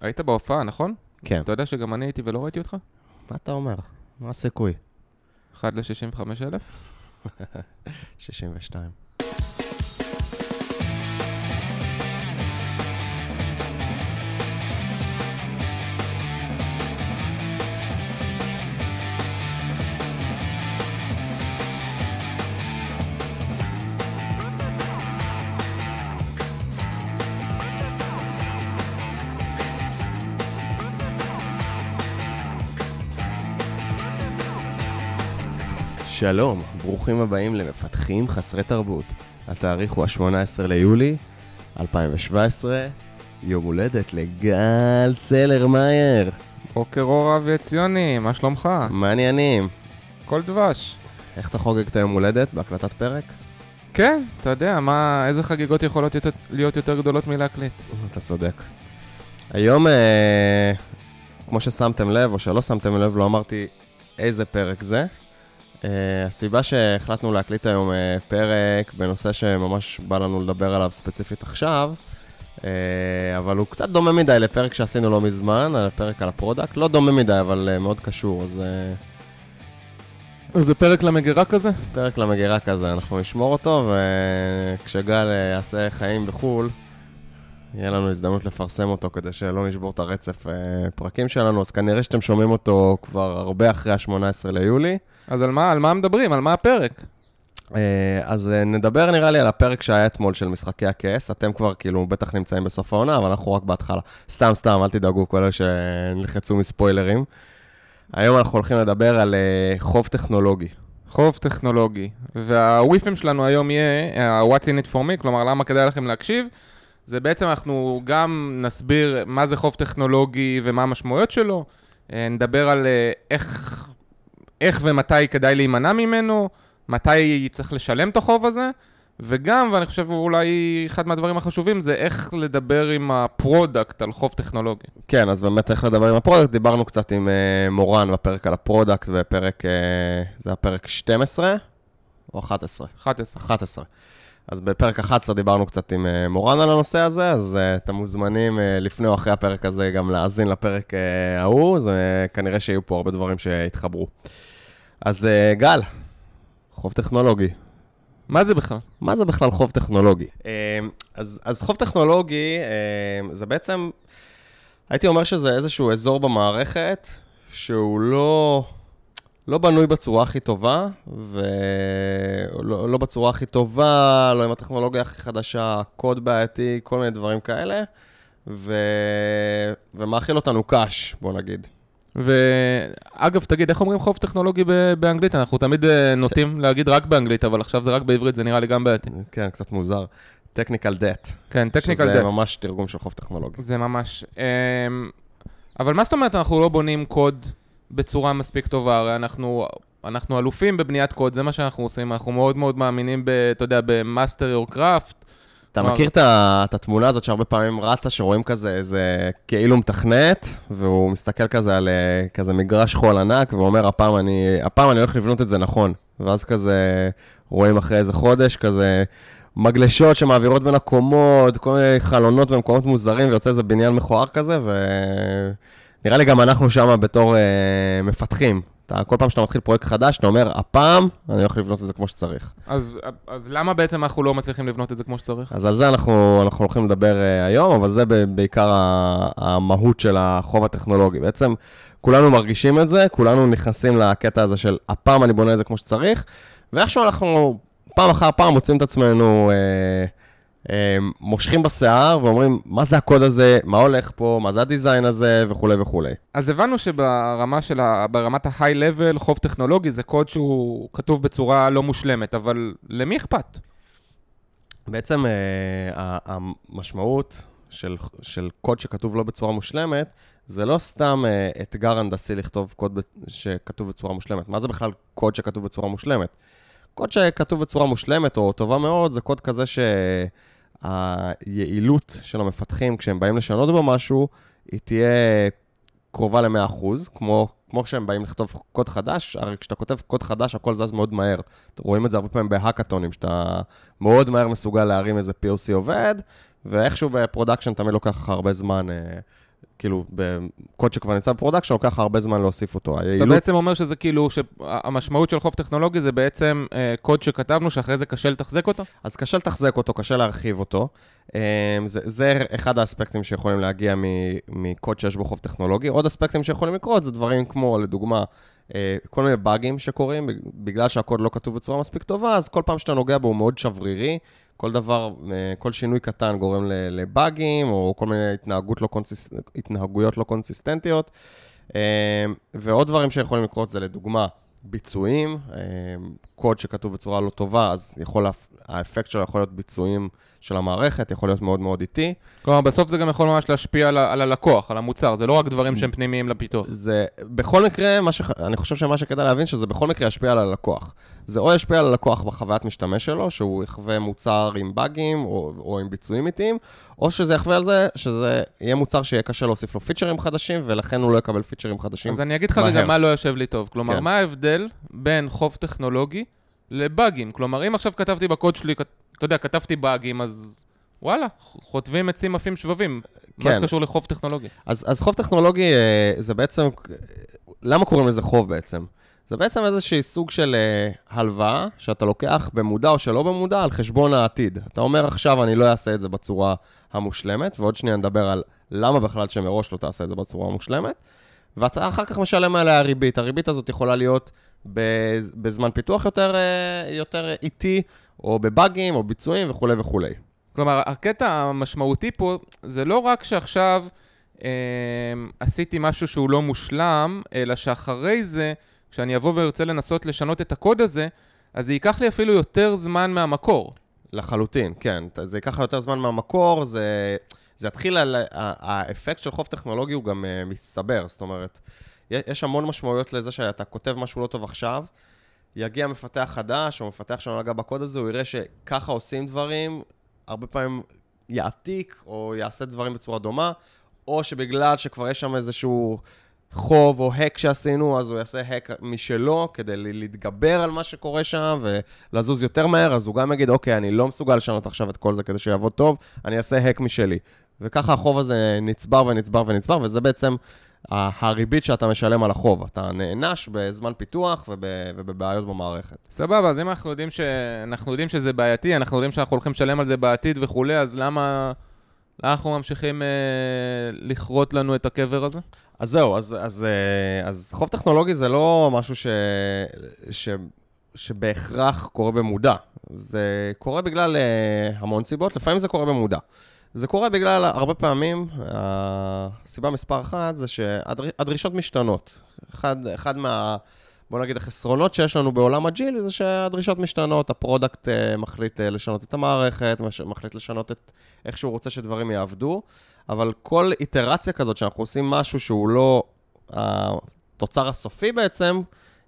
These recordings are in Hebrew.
היית בהופעה, נכון? כן. אתה יודע שגם אני הייתי ולא ראיתי אותך? מה אתה אומר? מה הסיכוי? 1 ל-65 אלף? 62. שלום, ברוכים הבאים למפתחים חסרי תרבות. התאריך הוא ה-18 ליולי 2017, יום הולדת לגל צלרמייר. בוקר אור אבי עציוני, מה שלומך? מעניינים. כל דבש. איך אתה חוגג את היום הולדת בהקלטת פרק? כן, אתה יודע, מה, איזה חגיגות יכולות יותר, להיות יותר גדולות מלהקליט? אתה צודק. היום, אה, כמו ששמתם לב, או שלא שמתם לב, לא אמרתי איזה פרק זה. Uh, הסיבה שהחלטנו להקליט היום uh, פרק בנושא שממש בא לנו לדבר עליו ספציפית עכשיו, uh, אבל הוא קצת דומה מדי לפרק שעשינו לא מזמן, על הפרק על ה product. לא דומה מדי, אבל uh, מאוד קשור, אז uh, זה פרק למגירה כזה? פרק למגירה כזה, אנחנו נשמור אותו, וכשגל יעשה חיים בחו"ל, יהיה לנו הזדמנות לפרסם אותו כדי שלא נשבור את הרצף uh, פרקים שלנו, אז כנראה שאתם שומעים אותו כבר הרבה אחרי ה-18 ליולי. אז על מה, על מה מדברים? על מה הפרק? Uh, אז uh, נדבר נראה לי על הפרק שהיה אתמול של משחקי הכס. אתם כבר כאילו בטח נמצאים בסוף העונה, אבל אנחנו רק בהתחלה. סתם, סתם, אל תדאגו, כל אלה שנלחצו מספוילרים. היום אנחנו הולכים לדבר על חוב טכנולוגי. חוב טכנולוגי. והוויפים שלנו היום יהיה ה-What's in it for me, כלומר, למה כדאי לכם להקשיב. זה בעצם אנחנו גם נסביר מה זה חוב טכנולוגי ומה המשמעויות שלו, נדבר על איך, איך ומתי כדאי להימנע ממנו, מתי צריך לשלם את החוב הזה, וגם, ואני חושב אולי אחד מהדברים החשובים זה איך לדבר עם ה product על חוב טכנולוגי. כן, אז באמת איך לדבר עם ה product, דיברנו קצת עם uh, מורן בפרק על ה product, בפרק, uh, זה הפרק 12 או 11? 11. 11. אז בפרק 11 דיברנו קצת עם uh, מורן על הנושא הזה, אז uh, אתם מוזמנים uh, לפני או אחרי הפרק הזה גם להאזין לפרק ההוא, uh, כנראה שיהיו פה הרבה דברים שיתחברו. אז גל, חוב טכנולוגי. מה זה בכלל? מה זה בכלל חוב טכנולוגי? אז, אז חוב טכנולוגי זה בעצם, הייתי אומר שזה איזשהו אזור במערכת שהוא לא... לא בנוי בצורה הכי טובה, ולא לא בצורה הכי טובה, לא עם הטכנולוגיה הכי חדשה, קוד בעייתי, כל מיני דברים כאלה, ו... ומאכיל אותנו קאש, בוא נגיד. ואגב, תגיד, איך אומרים חוב טכנולוגי באנגלית? אנחנו תמיד נוטים להגיד רק באנגלית, אבל עכשיו זה רק בעברית, זה נראה לי גם בעייתי. כן, קצת מוזר. technical debt. כן, technical debt. שזה ממש תרגום של חוב טכנולוגי. זה ממש. אמ, אבל מה זאת אומרת אנחנו לא בונים קוד בצורה מספיק טובה, הרי אנחנו, אנחנו אלופים בבניית קוד, זה מה שאנחנו עושים, אנחנו מאוד מאוד מאמינים, ב, אתה יודע, במאסטר יור קראפט. אתה מכיר את התמונה הזאת שהרבה פעמים רצה, שרואים כזה איזה כאילו מתכנת, והוא מסתכל כזה על אה, כזה מגרש חול ענק, ואומר, הפעם אני, הפעם אני הולך לבנות את זה נכון. ואז כזה רואים אחרי איזה חודש, כזה מגלשות שמעבירות בין הקומות, כל מיני חלונות ומקומות מוזרים, ויוצא איזה בניין מכוער כזה, ו... נראה לי גם אנחנו שם בתור אה, מפתחים. אתה, כל פעם שאתה מתחיל פרויקט חדש, אתה אומר, הפעם אני הולך לבנות את זה כמו שצריך. אז, אז למה בעצם אנחנו לא מצליחים לבנות את זה כמו שצריך? אז על זה אנחנו, אנחנו הולכים לדבר אה, היום, אבל זה בעיקר המהות של החוב הטכנולוגי. בעצם כולנו מרגישים את זה, כולנו נכנסים לקטע הזה של הפעם אני בונה את זה כמו שצריך, ואיכשהו אנחנו פעם אחר פעם מוצאים את עצמנו... אה, מושכים בשיער ואומרים, מה זה הקוד הזה, מה הולך פה, מה זה הדיזיין הזה, וכולי וכולי. אז הבנו שברמה של ה... ברמת ה-high level, חוב טכנולוגי זה קוד שהוא כתוב בצורה לא מושלמת, אבל למי אכפת? בעצם המשמעות של, של קוד שכתוב לא בצורה מושלמת, זה לא סתם אתגר הנדסי לכתוב קוד שכתוב בצורה מושלמת. מה זה בכלל קוד שכתוב בצורה מושלמת? קוד שכתוב בצורה מושלמת או טובה מאוד, זה קוד כזה ש... היעילות של המפתחים כשהם באים לשנות בו משהו, היא תהיה קרובה ל-100%, כמו, כמו כשהם באים לכתוב קוד חדש, הרי כשאתה כותב קוד חדש, הכל זז מאוד מהר. רואים את זה הרבה פעמים ב hackathons, שאתה מאוד מהר מסוגל להרים איזה POC עובד, ואיכשהו ב production תמיד לוקח לך הרבה זמן אה, כאילו, בקוד שכבר נמצא ב production, לוקח הרבה זמן להוסיף אותו. אז אתה בעצם אומר שזה כאילו, שהמשמעות של חוב טכנולוגי זה בעצם אה, קוד שכתבנו, שאחרי זה קשה לתחזק אותו? אז קשה לתחזק אותו, קשה להרחיב אותו. אה, זה, זה אחד האספקטים שיכולים להגיע מקוד שיש בו חוב טכנולוגי. עוד אספקטים שיכולים לקרות זה דברים כמו, לדוגמה, אה, כל מיני באגים שקורים, בגלל שהקוד לא כתוב בצורה מספיק טובה, אז כל פעם שאתה נוגע בו הוא מאוד שברירי. כל דבר, אה, כל שינוי קטן גורם לבאגים, או כל מיני התנהגות לא קונסיס... התנהגויות לא קונסיסטנטיות. אה, ועוד דברים שיכולים לקרות זה לדוגמה ביצועים, קוד שכתוב בצורה לא טובה, אז יכול, האפקט שלו יכול להיות ביצועים של המערכת, יכול להיות מאוד מאוד איטי. כלומר, בסוף זה גם יכול ממש להשפיע על, על הלקוח, על המוצר, זה לא רק דברים שהם פנימיים לפיתוח. זה, בכל מקרה, ש... אני חושב שמה שכדאי להבין, שזה בכל מקרה ישפיע על הלקוח. זה או ישפיע על הלקוח בחוויית משתמש שלו, שהוא יחווה מוצר עם באגים או, או עם ביצועים איטיים, או שזה יחווה על זה שזה יהיה מוצר שיהיה קשה להוסיף לו פיצ'רים חדשים, ולכן הוא לא יקבל פיצ'רים חדשים אז אני אגיד לך רגע מה לא יושב לי טוב. כלומר, כן. מה ההבדל בין חוב טכנולוגי לבאגים? כלומר, אם עכשיו כתבתי בקוד שלי, אתה יודע, כתבתי באגים, אז וואלה, חוטבים עצים עפים שבבים. כן. מה זה קשור לחוב טכנולוגי? אז, אז חוב טכנולוגי אה, זה בעצם, למה קוראים לזה חוב בעצם? זה בעצם איזשהי סוג של uh, הלוואה שאתה לוקח במודע או שלא במודע על חשבון העתיד. אתה אומר עכשיו אני לא אעשה את זה בצורה המושלמת, ועוד שנייה נדבר על למה בכלל שמראש לא תעשה את זה בצורה המושלמת, ואתה אחר כך משלם עליה ריבית. הריבית הזאת יכולה להיות בזמן פיתוח יותר, uh, יותר איטי, או בבאגים, או ביצועים וכולי וכולי. כלומר, הקטע המשמעותי פה זה לא רק שעכשיו אה, עשיתי משהו שהוא לא מושלם, אלא שאחרי זה... כשאני אבוא וארצה לנסות לשנות את הקוד הזה, אז זה ייקח לי אפילו יותר זמן מהמקור. לחלוטין, כן. זה ייקח יותר זמן מהמקור, זה, זה יתחיל על... האפקט של חוב טכנולוגי הוא גם uh, מצטבר, זאת אומרת, יש המון משמעויות לזה שאתה כותב משהו לא טוב עכשיו, יגיע מפתח חדש, או מפתח שלא נגע בקוד הזה, הוא יראה שככה עושים דברים, הרבה פעמים יעתיק, או יעשה דברים בצורה דומה, או שבגלל שכבר יש שם איזשהו... חוב או האק שעשינו, אז הוא יעשה האק משלו כדי להתגבר על מה שקורה שם ולזוז יותר מהר, אז הוא גם יגיד, אוקיי, אני לא מסוגל לשנות עכשיו את כל זה כדי שיעבוד טוב, אני אעשה האק משלי. וככה החוב הזה נצבר ונצבר ונצבר, וזה בעצם הריבית שאתה משלם על החוב. אתה נענש בזמן פיתוח וב, ובבעיות במערכת. סבבה, אז אם אנחנו יודעים, ש... אנחנו יודעים שזה בעייתי, אנחנו יודעים שאנחנו הולכים לשלם על זה בעתיד וכולי, אז למה... אנחנו ממשיכים אה, לכרות לנו את הקבר הזה? אז זהו, אז, אז, אה, אז חוב טכנולוגי זה לא משהו ש, ש, שבהכרח קורה במודע. זה קורה בגלל אה, המון סיבות, לפעמים זה קורה במודע. זה קורה בגלל, הרבה פעמים, הסיבה מספר אחת זה שהדרישות משתנות. אחד, אחד מה... בוא נגיד, החסרונות שיש לנו בעולם האג'ייל זה שהדרישות משתנות, ה product מחליט לשנות את המערכת, מחליט לשנות את איך שהוא רוצה שדברים יעבדו, אבל כל איטרציה כזאת שאנחנו עושים משהו שהוא לא התוצר הסופי בעצם,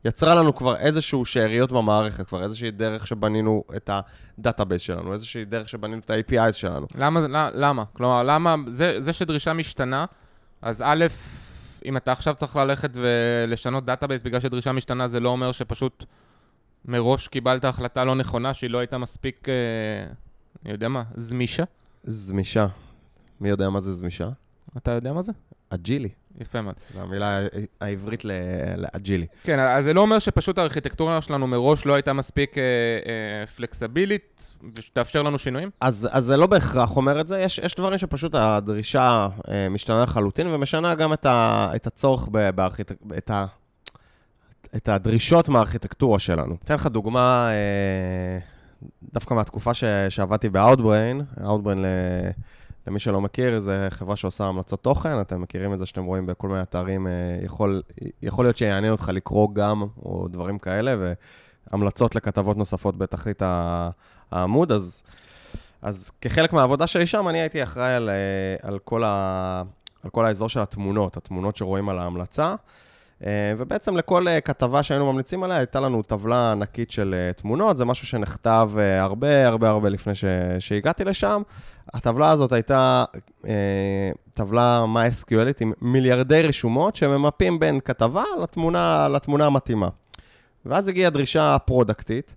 יצרה לנו כבר איזשהו שאריות במערכת, כבר איזושהי דרך שבנינו את ה database שלנו, איזושהי דרך שבנינו את ה-API שלנו. למה? למה? כלומר, למה? זה, זה שדרישה משתנה, אז א', אם אתה עכשיו צריך ללכת ולשנות database בגלל שדרישה משתנה, זה לא אומר שפשוט מראש קיבלת החלטה לא נכונה, שהיא לא הייתה מספיק, אה, אני יודע מה, זמישה? זמישה. מי יודע מה זה זמישה? אתה יודע מה זה? אג'ילי. יפה מאוד. זו המילה העברית לאג'ילי. כן, אז זה לא אומר שפשוט הארכיטקטורה שלנו מראש לא הייתה מספיק אה, אה, flexible-ית, ושתאפשר לנו שינויים? אז, אז זה לא בהכרח אומר את זה, יש, יש דברים שפשוט הדרישה אה, משתנה לחלוטין, ומשנה גם את, ה, את הצורך בארכיטקטורה, את, ה, את הדרישות מהארכיטקטורה שלנו. אתן לך דוגמה, אה, דווקא מהתקופה ש, שעבדתי ב-Outbrain, Outbrain ל... למי שלא מכיר, זו חברה שעושה המלצות תוכן, אתם מכירים את זה שאתם רואים בכל מיני אתרים, אה, יכול, יכול להיות שיעניין אותך לקרוא גם, או דברים כאלה, והמלצות לכתבות נוספות בתחתית העמוד, אז, אז כחלק מהעבודה שלי שם, אני הייתי אחראי על, אה, על, כל ה, על כל האזור של התמונות, התמונות שרואים על ההמלצה. אה, ובעצם לכל כתבה שהיינו ממליצים עליה, הייתה לנו טבלה ענקית של תמונות, זה משהו שנכתב הרבה הרבה הרבה לפני ש... שהגעתי לשם, הטבלה הזאת הייתה אה, טבלה MySQL-ית עם מיליארדי רשומות שממפים בין כתבה לתמונה, לתמונה המתאימה. ואז הגיעה דרישה פרודקטית,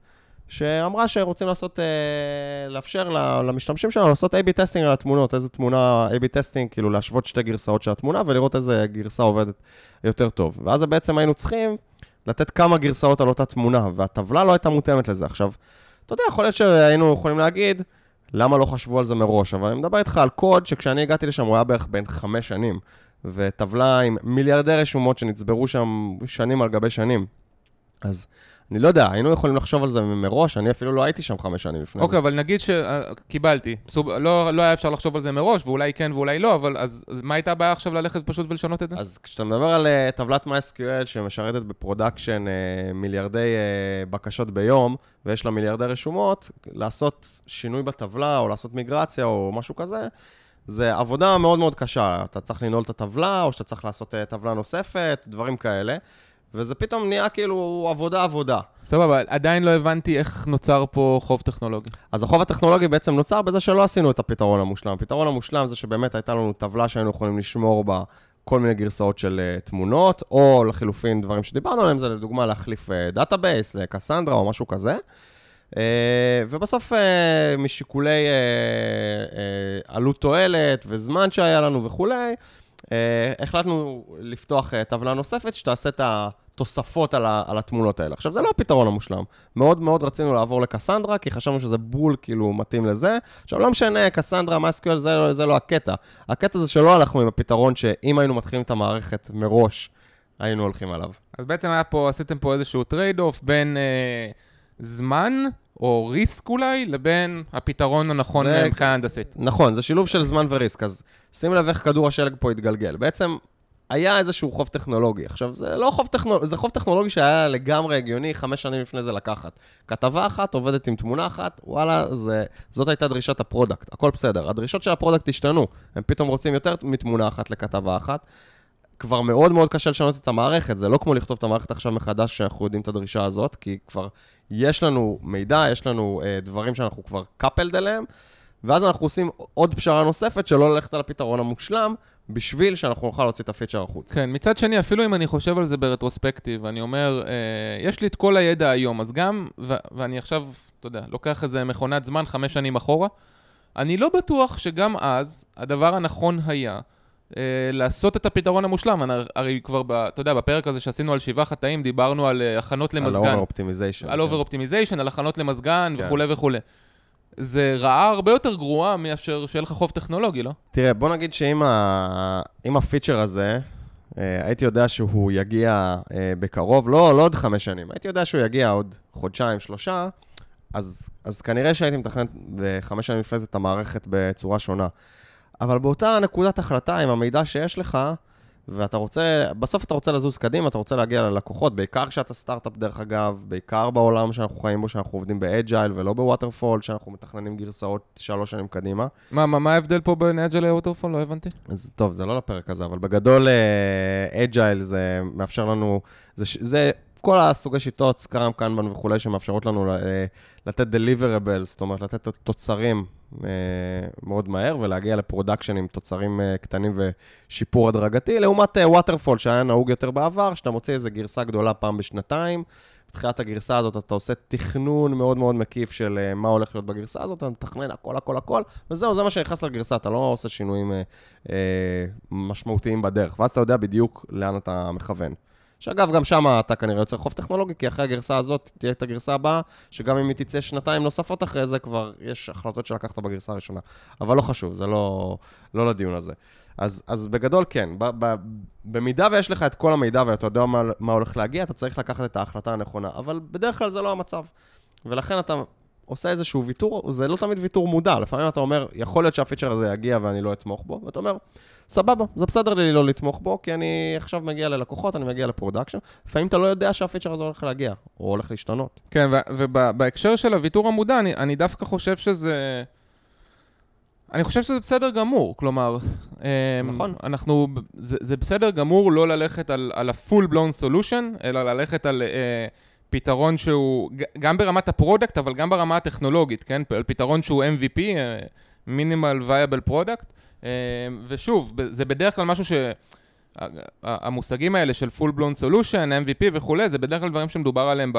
שאמרה שרוצים לעשות, אה, לאפשר למשתמשים שלנו לעשות A-B testing על התמונות, איזה תמונה A-B testing, כאילו להשוות שתי גרסאות של התמונה ולראות איזה גרסה עובדת יותר טוב. ואז בעצם היינו צריכים לתת כמה גרסאות על אותה תמונה, והטבלה לא הייתה מותאמת לזה. עכשיו, אתה יודע, יכול להיות שהיינו יכולים להגיד, למה לא חשבו על זה מראש, אבל אני מדבר איתך על קוד שכשאני הגעתי לשם הוא היה בערך בן חמש שנים, וטבלה עם מיליארדי רשומות שנצברו שם שנים על גבי שנים. אז אני לא יודע, היינו יכולים לחשוב על זה מראש, אני אפילו לא הייתי שם חמש שנים לפני אוקיי, אבל נגיד שקיבלתי. לא לא היה אפשר לחשוב על זה מראש, ואולי כן ואולי לא, אבל אז אז מה הייתה הבעיה עכשיו ללכת פשוט ולשנות את זה? אז כשאתה מדבר על uh, טבלת MySQL שמשרתת ב production uh, מיליארדי uh, בקשות ביום, ויש לה מיליארדי רשומות, לעשות שינוי בטבלה או לעשות מיגרציה או משהו כזה, זה עבודה מאוד מאוד קשה. אתה צריך לנעול את הטבלה, או שאתה צריך לעשות uh, טבלה נוספת, דברים כאלה. וזה פתאום נהיה כאילו עבודה-עבודה. סבבה, עדיין לא הבנתי איך נוצר פה חוב טכנולוגי. אז החוב הטכנולוגי בעצם נוצר בזה שלא עשינו את הפתרון המושלם. הפתרון המושלם זה שבאמת הייתה לנו טבלה שהיינו יכולים לשמור בה כל מיני גרסאות של uh, תמונות, או לחילופין דברים שדיברנו עליהם, זה לדוגמה להחליף database uh, לקסנדרה או משהו כזה. Uh, ובסוף uh, משיקולי uh, uh, עלות תועלת וזמן שהיה לנו וכולי, החלטנו לפתוח uh, טבלה נוספת שתעשה את התוספות על, ה, על התמונות האלה. עכשיו, זה לא הפתרון המושלם. מאוד מאוד רצינו לעבור לקסנדרה, כי חשבנו שזה בול כאילו מתאים לזה. עכשיו, לא משנה, קסנדרה, MySQL, זה, זה לא הקטע. הקטע זה שלא הלכנו עם הפתרון שאם היינו מתחילים את המערכת מראש, היינו הולכים עליו. אז בעצם היה פה, עשיתם פה איזשהו trade-off בין אה, זמן, או risk אולי, לבין הפתרון הנכון זה- מבחינה הנדסית. נכון, זה שילוב של זמן ו risk, אז שים לב איך כדור השלג פה התגלגל. בעצם היה איזשהו חוב טכנולוגי. עכשיו, זה לא חוב טכנולוגי, זה חוב טכנולוגי שהיה לגמרי הגיוני חמש שנים לפני זה לקחת. כתבה אחת עובדת עם תמונה אחת, וואלה, זה, זאת הייתה דרישת ה product, הכל בסדר. הדרישות של ה product השתנו, הם פתאום רוצים יותר מתמונה אחת לכתבה אחת. כבר מאוד מאוד קשה לשנות את המערכת, זה לא כמו לכתוב את המערכת עכשיו מחדש שאנחנו יודעים את הדרישה הזאת, כי כבר יש לנו מידע, יש לנו אה, דברים שאנחנו כבר קאפלד אליהם, ואז אנחנו עושים עוד פשרה נוספת שלא ללכת על הפתרון המושלם, בשביל שאנחנו נוכל להוציא את הפיצ'ר החוצה. כן, מצד שני, אפילו אם אני חושב על זה ברטרוספקטיב, אני אומר, אה, יש לי את כל הידע היום, אז גם, ו- ואני עכשיו, אתה יודע, לוקח איזה מכונת זמן חמש שנים אחורה, אני לא בטוח שגם אז הדבר הנכון היה לעשות את הפתרון המושלם. אני, הרי כבר, ב, אתה יודע, בפרק הזה שעשינו על שבעה חטאים, דיברנו על אה, הכנות למזגן. ה-over-optimization. על over-optimization, על הכנות למזגן כן. וכולי וכולי. זו רעה הרבה יותר גרועה מאשר שיהיה לך חוב טכנולוגי, לא? תראה, בוא נגיד שאם ה... ה feature הזה, אה, הייתי יודע שהוא יגיע אה, בקרוב, לא, לא עוד חמש שנים, הייתי יודע שהוא יגיע עוד חודשיים, שלושה, אז, אז כנראה שהייתי מתכנן בחמש שנים לפני זה את המערכת בצורה שונה. אבל באותה נקודת החלטה, עם המידע שיש לך, ואתה רוצה, בסוף אתה רוצה לזוז קדימה, אתה רוצה להגיע ללקוחות, בעיקר כשאתה סטארט-אפ דרך אגב, בעיקר בעולם שאנחנו חיים בו, שאנחנו עובדים ב agile ולא ב waterfall, שאנחנו מתכננים גרסאות שלוש שנים קדימה. מה, מה, מה ההבדל פה בין agile ל waterfall? לא הבנתי. אז טוב, זה לא לפרק הזה, אבל בגדול, agile זה מאפשר לנו, זה, זה כל הסוגי שיטות, Scrum, Kanban וכולי, שמאפשרות לנו אה, לתת deliverables, זאת אומרת, לתת תוצרים אה, מאוד מהר ולהגיע ל production עם תוצרים אה, קטנים ושיפור הדרגתי, לעומת waterfall, שהיה נהוג יותר בעבר, שאתה מוציא איזו גרסה גדולה פעם בשנתיים. בתחילת הגרסה הזאת אתה עושה תכנון מאוד מאוד מקיף של מה הולך להיות בגרסה הזאת, אתה מתכנן הכל, הכל, הכל, וזהו, זה מה שנכנס לגרסה, אתה לא עושה שינויים אה, משמעותיים בדרך, ואז אתה יודע בדיוק לאן אתה מכוון. שאגב, גם שם אתה כנראה יוצר חוב טכנולוגי, כי אחרי הגרסה הזאת תהיה את הגרסה הבאה, שגם אם היא תצא שנתיים נוספות אחרי זה, כבר יש החלטות שלקחת בגרסה הראשונה. אבל לא חשוב, זה לא, לא לדיון הזה. אז, אז בגדול כן, ב, ב, במידה ויש לך את כל המידע ואתה יודע מה, מה הולך להגיע, אתה צריך לקחת את ההחלטה הנכונה, אבל בדרך כלל זה לא המצב. ולכן אתה עושה איזשהו ויתור, זה לא תמיד ויתור מודע, לפעמים אתה אומר, יכול להיות שהפיצ'ר הזה יגיע ואני לא אתמוך בו, ואתה אומר, סבבה, זה בסדר לי לא לתמוך בו, כי אני עכשיו מגיע ללקוחות, אני מגיע ל production, לפעמים אתה לא יודע שה feature הזה הולך להגיע, או הולך להשתנות. כן, ובהקשר של הוויתור המודע, אני, אני דווקא חושב שזה... אני חושב שזה בסדר גמור, כלומר, אמ, נכון. אנחנו, זה, זה בסדר גמור לא ללכת על, על ה-full blown solution, אלא ללכת על אה, פתרון שהוא, גם ברמת ה product, אבל גם ברמה הטכנולוגית, כן? פתרון שהוא MVP, אה, minimal viable product, אה, ושוב, זה בדרך כלל משהו ש... המושגים האלה של full blown solution, MVP וכולי, זה בדרך כלל דברים שמדובר עליהם.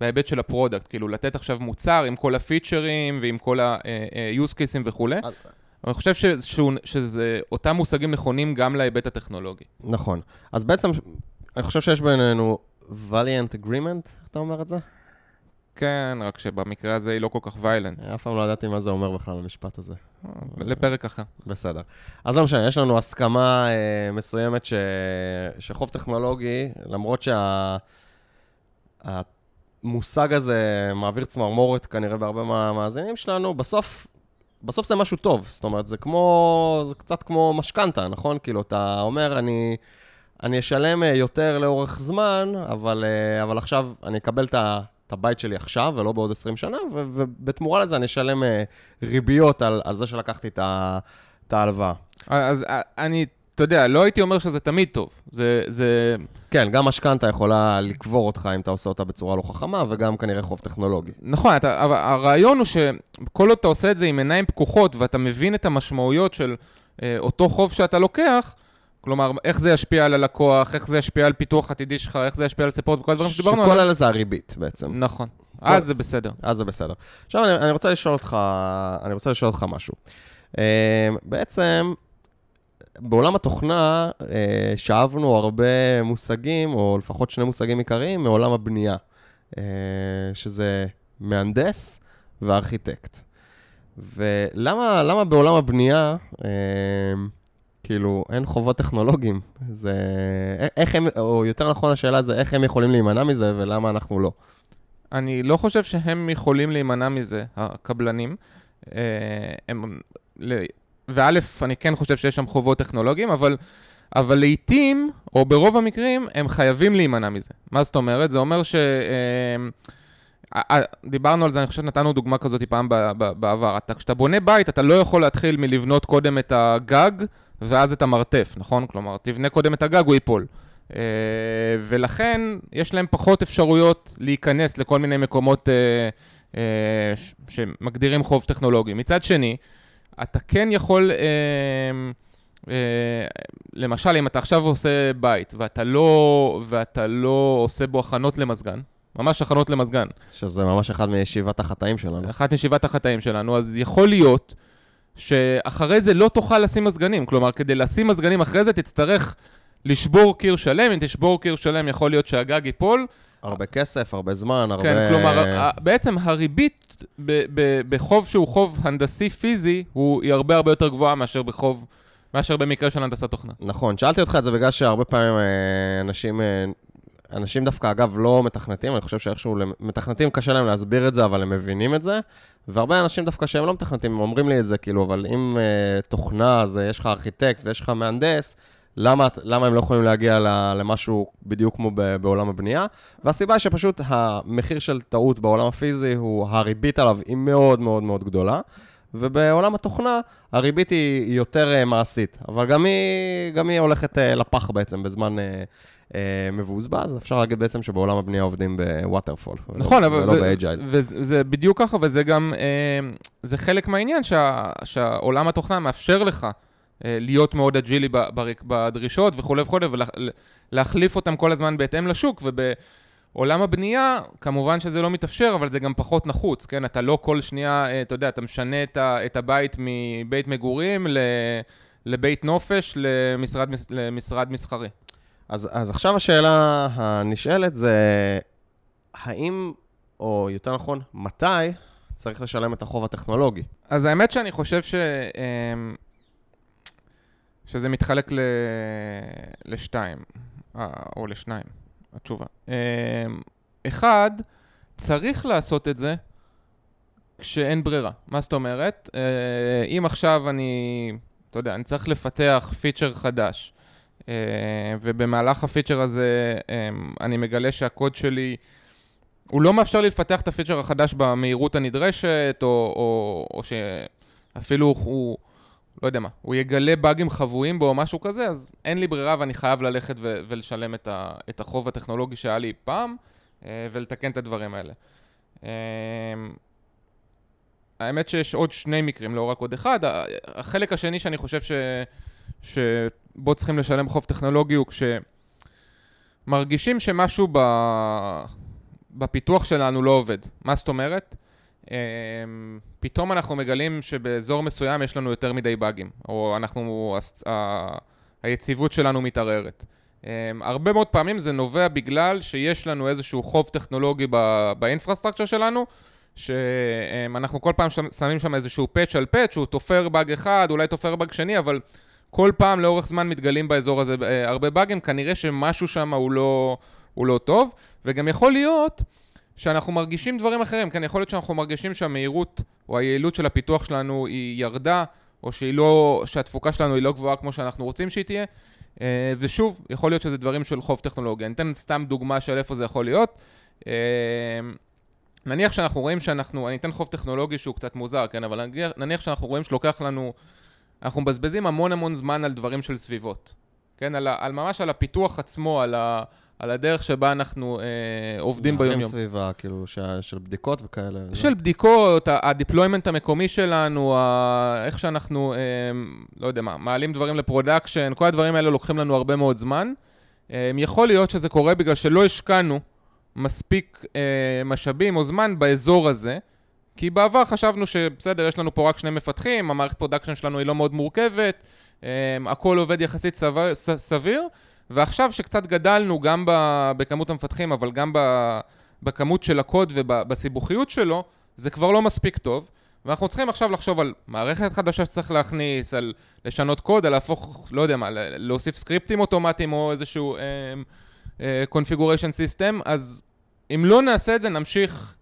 בהיבט של ה product, כאילו לתת עכשיו מוצר עם כל הפיצ'רים ועם כל ה-use cases וכולי. אני חושב ש- שהוא- שזה אותם מושגים נכונים גם להיבט הטכנולוגי. נכון. אז בעצם, אני חושב שיש בינינו violent agreement, איך אתה אומר את זה? כן, רק שבמקרה הזה היא לא כל כך ויילנט. אף פעם לא ידעתי מה זה אומר בכלל, המשפט הזה. לפרק אחר. בסדר. אז לא משנה, יש לנו הסכמה אה, מסוימת ש... שחוב טכנולוגי, למרות שהמושג הזה מעביר צמרמורת כנראה בהרבה מהמאזינים שלנו, בסוף, בסוף זה משהו טוב. זאת אומרת, זה כמו, זה קצת כמו משכנתה, נכון? כאילו, אתה אומר, אני, אני אשלם אה, יותר לאורך זמן, אבל, אה, אבל עכשיו אני אקבל את ה... את הבית שלי עכשיו, ולא בעוד 20 שנה, ו- ובתמורה לזה אני אשלם אה, ריביות על, על זה שלקחתי את ההלוואה. אז אני, אתה יודע, לא הייתי אומר שזה תמיד טוב. זה, זה, כן, גם משכנתה יכולה לקבור אותך אם אתה עושה אותה בצורה לא חכמה, וגם כנראה חוב טכנולוגי. נכון, אתה, אבל הרעיון הוא שכל עוד אתה עושה את זה עם עיניים פקוחות ואתה מבין את המשמעויות של אה, אותו חוב שאתה לוקח, כלומר, איך זה ישפיע על הלקוח, איך זה ישפיע על פיתוח עתידי שלך, איך זה ישפיע על ספורט וכל הדברים שדיברנו שכל עליהם. אלה זה הריבית בעצם. נכון. אז זה בסדר. אז זה בסדר. עכשיו אני, אני רוצה לשאול אותך, אני רוצה לשאול אותך משהו. אה, בעצם, בעולם התוכנה אה, שאבנו הרבה מושגים, או לפחות שני מושגים עיקריים, מעולם הבנייה, אה, שזה מהנדס וארכיטקט. ולמה למה בעולם הבנייה, אה, כאילו, אין חובות טכנולוגיים? זה... איך הם, או יותר נכון השאלה זה, איך הם יכולים להימנע מזה ולמה אנחנו לא? אני לא חושב שהם יכולים להימנע מזה, הקבלנים. אה, הם, וא', אני כן חושב שיש שם חובות טכנולוגיים, אבל, אבל לעיתים, או ברוב המקרים, הם חייבים להימנע מזה. מה זאת אומרת? זה אומר ש... אה, דיברנו על זה, אני חושב שנתנו דוגמה כזאת פעם בעבר. אתה, כשאתה בונה בית, אתה לא יכול להתחיל מלבנות קודם את הגג ואז את המרתף, נכון? כלומר, תבנה קודם את הגג, הוא ייפול. אה, ולכן יש להם פחות אפשרויות להיכנס לכל מיני מקומות אה, אה, שמגדירים חוב טכנולוגי. מצד שני, אתה כן יכול, למשל, אם אתה עכשיו עושה בית ואתה לא, ואתה לא עושה בו הכנות למזגן, ממש הכנות למזגן, שזה ממש אחד מישיבת החטאים שלנו. אחת משבעת החטאים שלנו, אז יכול להיות שאחרי זה לא תוכל לשים מזגנים. כלומר, כדי לשים מזגנים אחרי זה תצטרך לשבור קיר שלם, אם תשבור קיר שלם יכול להיות שהגג ייפול. הרבה כסף, הרבה זמן, הרבה... כן, כלומר, בעצם הריבית ב- ב- בחוב שהוא חוב הנדסי פיזי, הוא- היא הרבה הרבה יותר גבוהה מאשר בחוב, מאשר במקרה של הנדסת תוכנה. נכון, שאלתי אותך את זה בגלל שהרבה פעמים אה, אנשים, אה, אנשים דווקא, אגב, לא מתכנתים, אני חושב שאיכשהו, מתכנתים קשה להם להסביר את זה, אבל הם מבינים את זה, והרבה אנשים דווקא שהם לא מתכנתים, הם אומרים לי את זה, כאילו, אבל אם אה, תוכנה, אז אה, יש לך ארכיטקט ויש לך מהנדס, למה, למה הם לא יכולים להגיע למשהו בדיוק כמו בעולם הבנייה? והסיבה היא שפשוט המחיר של טעות בעולם הפיזי, הוא, הריבית עליו היא מאוד מאוד מאוד גדולה. ובעולם התוכנה, הריבית היא, יותר אה, מעשית, אבל גם היא, גם היא הולכת אה, לפח בעצם בזמן אה, מבוזבז. אפשר להגיד בעצם שבעולם הבנייה עובדים ב waterfall. נכון. ולא ו- ב agile. וזה זה בדיוק ככה, וזה גם... אה, זה חלק מהעניין שה, שהעולם התוכנה מאפשר לך אה, להיות מאוד אג'ילי בדרישות וכולי וכולי, ולהחליף אותם כל הזמן בהתאם לשוק, ובעולם הבנייה, כמובן שזה לא מתאפשר, אבל זה גם פחות נחוץ, כן? אתה לא כל שנייה, אה, אתה יודע, אתה משנה את, ה, את הבית מבית מגורים ל... לבית נופש, למשרד, למשרד מסחרי. אז, אז עכשיו השאלה הנשאלת זה, האם, או יותר נכון, מתי צריך לשלם את החוב הטכנולוגי? אז האמת שאני חושב ש... אמ, שזה מתחלק ל... לשתיים, אה, או לשניים, התשובה. אמ, אחד, צריך לעשות את זה כשאין ברירה. מה זאת אומרת? אה, אם עכשיו אני, אתה יודע, אני צריך לפתח פיצ'ר חדש, אה, ובמהלך הפיצ'ר הזה אמ, אני מגלה שהקוד שלי... הוא לא מאפשר לי לפתח את הפיצ'ר החדש במהירות הנדרשת, או, או, או שאפילו הוא, לא יודע מה, הוא יגלה באגים חבויים בו או משהו כזה, אז אין לי ברירה ואני חייב ללכת ו- ולשלם את, ה- את החוב הטכנולוגי שהיה לי פעם, אה, ולתקן את הדברים האלה. אה, האמת שיש עוד שני מקרים, לא רק עוד אחד. החלק השני שאני חושב ש... שבו צריכים לשלם חוב טכנולוגי הוא כשמרגישים שמשהו ב... בפיתוח שלנו לא עובד. מה זאת אומרת? אמ, פתאום אנחנו מגלים שבאזור מסוים יש לנו יותר מדי באגים, או אנחנו, היציבות שלנו מתערערת. אמ, הרבה מאוד פעמים זה נובע בגלל שיש לנו איזשהו חוב טכנולוגי באינפרסטרקצ'ר שלנו, שאנחנו כל פעם שמים שם איזשהו פאץ' על פאץ', הוא תופר באג אחד, אולי תופר באג שני, אבל כל פעם לאורך זמן מתגלים באזור הזה אה, הרבה באגים, כנראה שמשהו שם הוא לא, הוא לא טוב, וגם יכול להיות שאנחנו מרגישים דברים אחרים, כן, יכול להיות שאנחנו מרגישים שהמהירות או היעילות של הפיתוח שלנו היא ירדה, או שהיא לא, שהתפוקה שלנו היא לא גבוהה כמו שאנחנו רוצים שהיא תהיה, אה, ושוב, יכול להיות שזה דברים של חוב טכנולוגיה. אני אתן סתם דוגמה של איפה זה יכול להיות. אה, נניח שאנחנו רואים שאנחנו, אני אתן חוב טכנולוגי שהוא קצת מוזר, כן, אבל נניח, שאנחנו רואים שלוקח לנו, אנחנו מבזבזים המון המון זמן על דברים של סביבות, כן, על, על ממש על הפיתוח עצמו, על, ה, על הדרך שבה אנחנו אה, עובדים ביום-יום. סביבה, כאילו, ש, של בדיקות וכאלה. של בדיקות, ה deployment המקומי שלנו, ה, איך שאנחנו, אה, לא יודע מה, מעלים דברים ל production, כל הדברים האלה לוקחים לנו הרבה מאוד זמן. אה, יכול להיות שזה קורה בגלל שלא השקענו מספיק אה, משאבים או זמן באזור הזה, כי בעבר חשבנו שבסדר, יש לנו פה רק שני מפתחים, המערכת production שלנו היא לא מאוד מורכבת, אה, הכל עובד יחסית סביר, סביר, ועכשיו שקצת גדלנו גם בכמות המפתחים, אבל גם בכמות של הקוד ובסיבוכיות שלו, זה כבר לא מספיק טוב. ואנחנו צריכים עכשיו לחשוב על מערכת חדשה שצריך להכניס, על לשנות קוד, על להפוך, לא יודע מה, להוסיף סקריפטים אוטומטיים או איזשהו configuration אה, system, אז אם לא נעשה את זה, נמשיך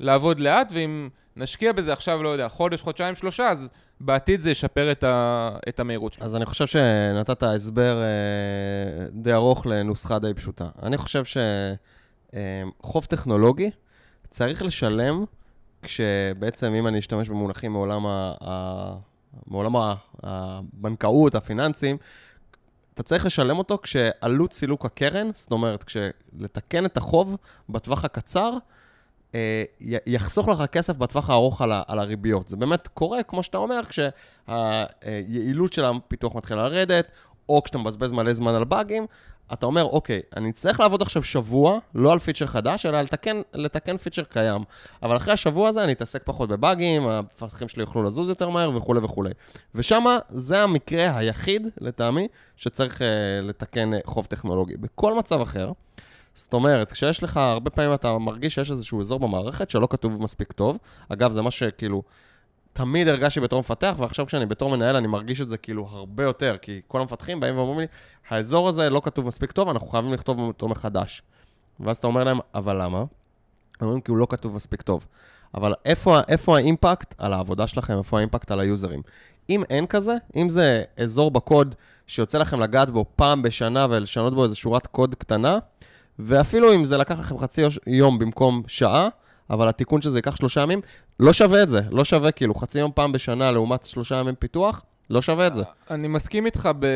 לעבוד לאט, ואם נשקיע בזה עכשיו, לא יודע, חודש, חודשיים, שלושה, אז בעתיד זה ישפר את, ה, את המהירות שלנו. אז אני חושב שנתת הסבר אה, די ארוך לנוסחה די פשוטה. אני חושב שחוב אה, טכנולוגי צריך לשלם כשבעצם, אם אני אשתמש במונחים מעולם, ה, ה, מעולם הבנקאות, הפיננסים, אתה צריך לשלם אותו כשעלות סילוק הקרן, זאת אומרת, כשלתקן את החוב בטווח הקצר, יחסוך לך כסף בטווח הארוך על, על הריביות. זה באמת קורה, כמו שאתה אומר, כשהיעילות של הפיתוח מתחילה לרדת, או כשאתה מבזבז מלא זמן על באגים, אתה אומר, אוקיי, אני אצטרך לעבוד עכשיו שבוע, לא על פיצ'ר חדש, אלא לתקן, לתקן פיצ'ר קיים. אבל אחרי השבוע הזה אני אתעסק פחות בבאגים, המפתחים שלי יוכלו לזוז יותר מהר וכולי וכולי. ושם זה המקרה היחיד, לטעמי, שצריך uh, לתקן uh, חוב טכנולוגי. בכל מצב אחר, זאת אומרת, כשיש לך, הרבה פעמים אתה מרגיש שיש איזשהו אזור במערכת שלא כתוב מספיק טוב. אגב, זה מה שכאילו... תמיד הרגשתי בתור מפתח, ועכשיו כשאני בתור מנהל אני מרגיש את זה כאילו הרבה יותר, כי כל המפתחים באים ואומרים לי, האזור הזה לא כתוב מספיק טוב, אנחנו חייבים לכתוב אותו מחדש. ואז אתה אומר להם, אבל למה? הם אומרים, כי הוא לא כתוב מספיק טוב. אבל איפה, איפה האימפקט על העבודה שלכם, איפה האימפקט על היוזרים? אם אין כזה, אם זה אזור בקוד שיוצא לכם לגעת בו פעם בשנה ולשנות בו איזו שורת קוד קטנה, ואפילו אם זה לקח לכם חצי יום במקום שעה, אבל התיקון שזה ייקח שלושה ימים, לא שווה את זה. לא שווה כאילו חצי יום פעם בשנה לעומת שלושה ימים פיתוח, לא שווה את זה. אני מסכים איתך ב...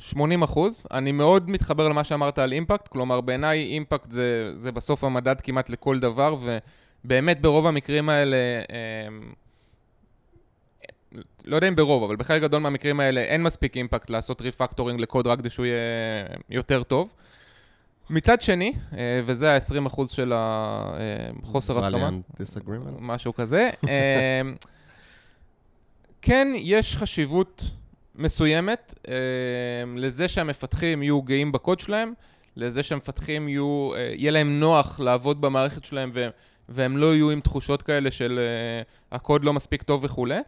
80 אחוז. אני מאוד מתחבר למה שאמרת על impact, כלומר בעיניי impact זה, זה בסוף המדד כמעט לכל דבר, ובאמת ברוב המקרים האלה. אמ, לא יודע אם ברוב, אבל בחלק גדול מהמקרים האלה אין מספיק impact לעשות refactoring לקוד רק כדי שהוא יהיה יותר טוב. מצד שני, אה, וזה ה-20% של החוסר הסכמה, משהו כזה, אה, כן יש חשיבות מסוימת אה, לזה שהמפתחים יהיו גאים בקוד שלהם, לזה שהמפתחים יהיו, יהיה להם נוח לעבוד במערכת שלהם והם לא יהיו עם תחושות כאלה של הקוד לא מספיק טוב וכולי.